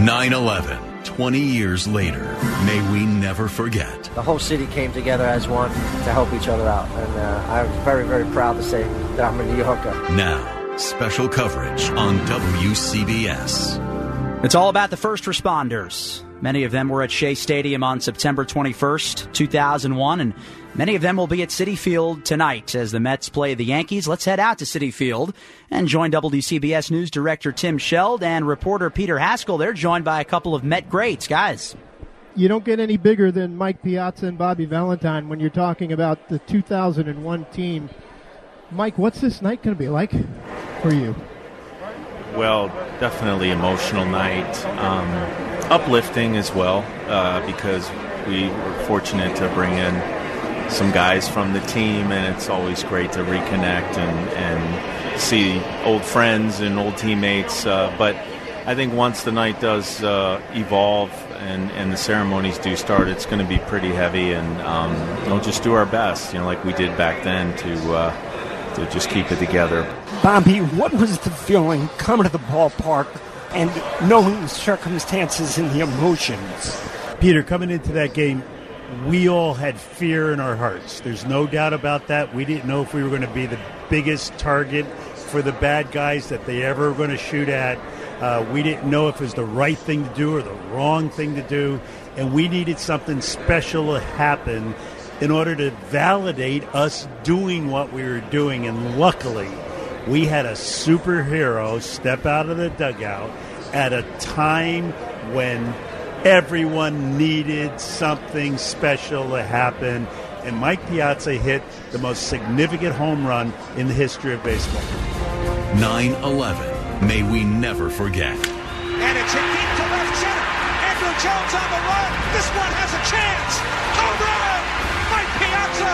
9 11, 20 years later, may we never forget. The whole city came together as one to help each other out. And uh, I'm very, very proud to say that I'm a New Yorker. Now, special coverage on WCBS. It's all about the first responders. Many of them were at Shea Stadium on September 21st, 2001, and Many of them will be at Citi Field tonight as the Mets play the Yankees. Let's head out to Citi Field and join WCBS News Director Tim Scheld and reporter Peter Haskell. They're joined by a couple of Met greats. Guys. You don't get any bigger than Mike Piazza and Bobby Valentine when you're talking about the 2001 team. Mike, what's this night going to be like for you? Well, definitely emotional night. Um, uplifting as well uh, because we were fortunate to bring in some guys from the team, and it's always great to reconnect and, and see old friends and old teammates. Uh, but I think once the night does uh, evolve and, and the ceremonies do start, it's going to be pretty heavy, and um, we'll just do our best, you know, like we did back then to uh, to just keep it together. Bobby, what was the feeling coming to the ballpark and knowing the circumstances and the emotions? Peter, coming into that game, we all had fear in our hearts. There's no doubt about that. We didn't know if we were going to be the biggest target for the bad guys that they ever were going to shoot at. Uh, we didn't know if it was the right thing to do or the wrong thing to do. And we needed something special to happen in order to validate us doing what we were doing. And luckily, we had a superhero step out of the dugout at a time when Everyone needed something special to happen, and Mike Piazza hit the most significant home run in the history of baseball. 9 11. May we never forget. And it's hit deep to left center. Andruw Jones on the run. This one has a chance. Home run! Mike Piazza!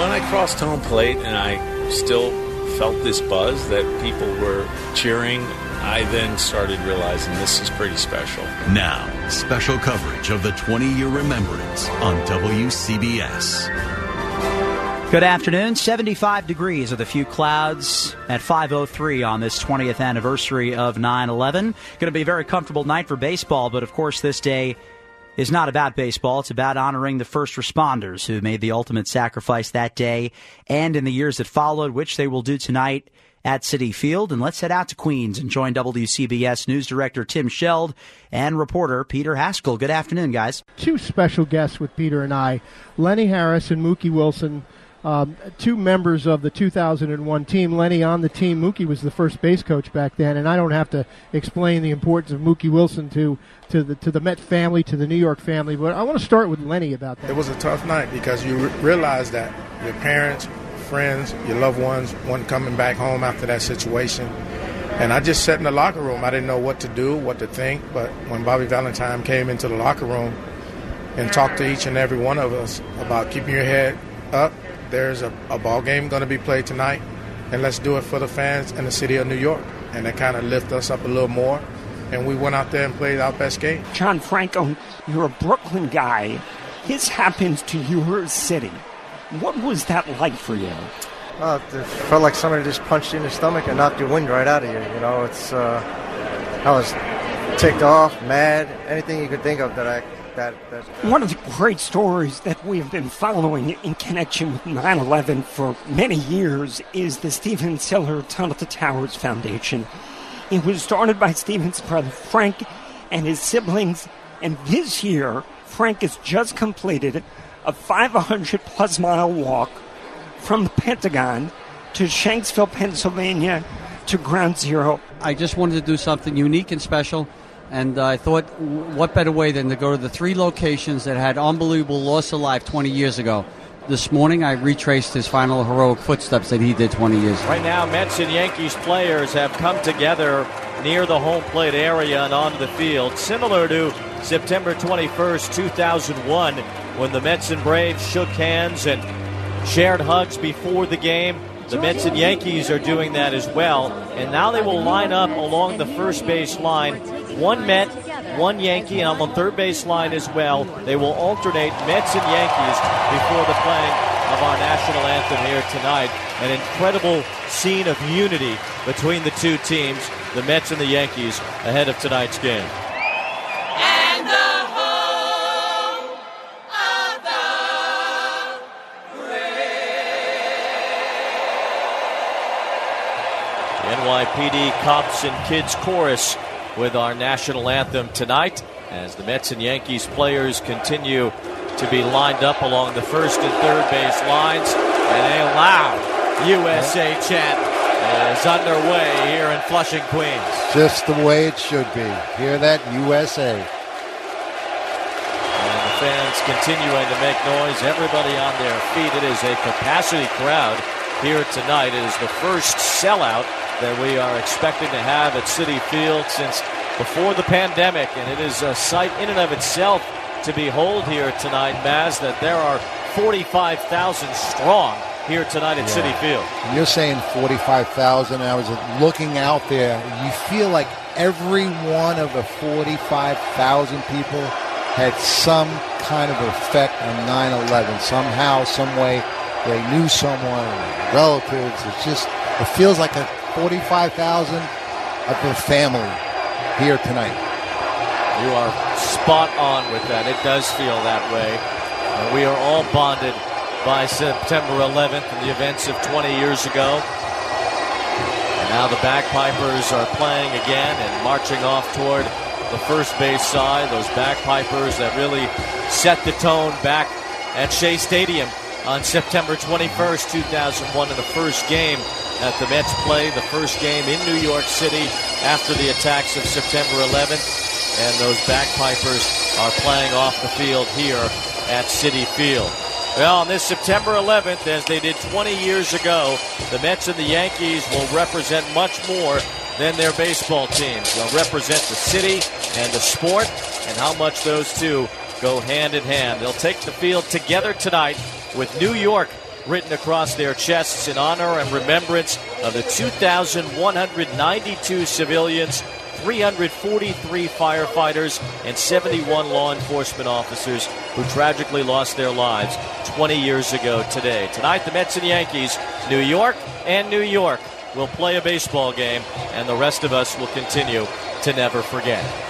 When I crossed home plate and I still felt this buzz that people were cheering I then started realizing this is pretty special. Now, special coverage of the 20 year remembrance on WCBS. Good afternoon. 75 degrees with a few clouds at 5:03 on this 20th anniversary of 9/11. Going to be a very comfortable night for baseball, but of course this day is not about baseball. It's about honoring the first responders who made the ultimate sacrifice that day and in the years that followed, which they will do tonight at Citi Field. And let's head out to Queens and join WCBS News Director Tim Scheld and reporter Peter Haskell. Good afternoon, guys. Two special guests with Peter and I Lenny Harris and Mookie Wilson. Um, two members of the 2001 team. Lenny on the team. Mookie was the first base coach back then, and I don't have to explain the importance of Mookie Wilson to to the to the Met family, to the New York family. But I want to start with Lenny about that. It was a tough night because you re- realize that your parents, friends, your loved ones weren't coming back home after that situation. And I just sat in the locker room. I didn't know what to do, what to think. But when Bobby Valentine came into the locker room and talked to each and every one of us about keeping your head up, there's a, a ball game going to be played tonight, and let's do it for the fans in the city of New York. And that kind of lifted us up a little more. And we went out there and played our best game. John Franco, you're a Brooklyn guy. This happens to your city. What was that like for you? Uh, it felt like somebody just punched you in the stomach and knocked your wind right out of you. You know, it's uh, I was ticked off, mad, anything you could think of that I that, that. One of the great stories that we have been following in connection with 9/11 for many years is the Stephen Siller Tunnel to Towers Foundation. It was started by Stephen's brother Frank and his siblings, and this year Frank has just completed a 500 plus mile walk from the Pentagon to Shanksville, Pennsylvania to Ground Zero. I just wanted to do something unique and special. And I thought, what better way than to go to the three locations that had unbelievable loss of life 20 years ago? This morning, I retraced his final heroic footsteps that he did 20 years ago. Right now, Mets and Yankees players have come together near the home plate area and onto the field, similar to September 21st, 2001, when the Mets and Braves shook hands and shared hugs before the game. The Mets and Yankees are doing that as well. And now they will line up along the first base line. One Met, one Yankee, and on the third base line as well. They will alternate Mets and Yankees before the playing of our national anthem here tonight. An incredible scene of unity between the two teams, the Mets and the Yankees, ahead of tonight's game. NYPD Cops and Kids Chorus with our national anthem tonight as the Mets and Yankees players continue to be lined up along the first and third base lines. And a loud USA chant is underway here in Flushing, Queens. Just the way it should be. Hear that? USA. And the fans continuing to make noise. Everybody on their feet. It is a capacity crowd here tonight. It is the first sellout that we are expecting to have at Citi Field since before the pandemic, and it is a sight in and of itself to behold here tonight, Maz, that there are 45,000 strong here tonight at Yeah. Citi Field. You're saying 45,000. I was looking out there. You feel like every one of the 45,000 people had some kind of effect on 9 11. Somehow, some way, they knew someone, relatives. It's just, it feels like a 45,000 of the family here tonight. You are spot on with that. It does feel that way. Uh, we are all bonded by September 11th and the events of 20 years ago. And now the bagpipers are playing again and marching off toward the first base side. Those bagpipers that really set the tone back at Shea Stadium on September 21st, 2001, in the first game that the Mets play, the first game in New York City after the attacks of September 11th. And those bagpipers are playing off the field here at Citi Field. Well, on this September 11th, as they did 20 years ago, the Mets and the Yankees will represent much more than their baseball teams. They'll represent the city and the sport and how much those two go hand in hand. They'll take the field together tonight with New York written across their chests in honor and remembrance of the 2,192 civilians 343 firefighters and 71 law enforcement officers who tragically lost their lives 20 years ago today. Tonight, the Mets and Yankees, New York and New York, will play a baseball game, and the rest of us will continue to never forget.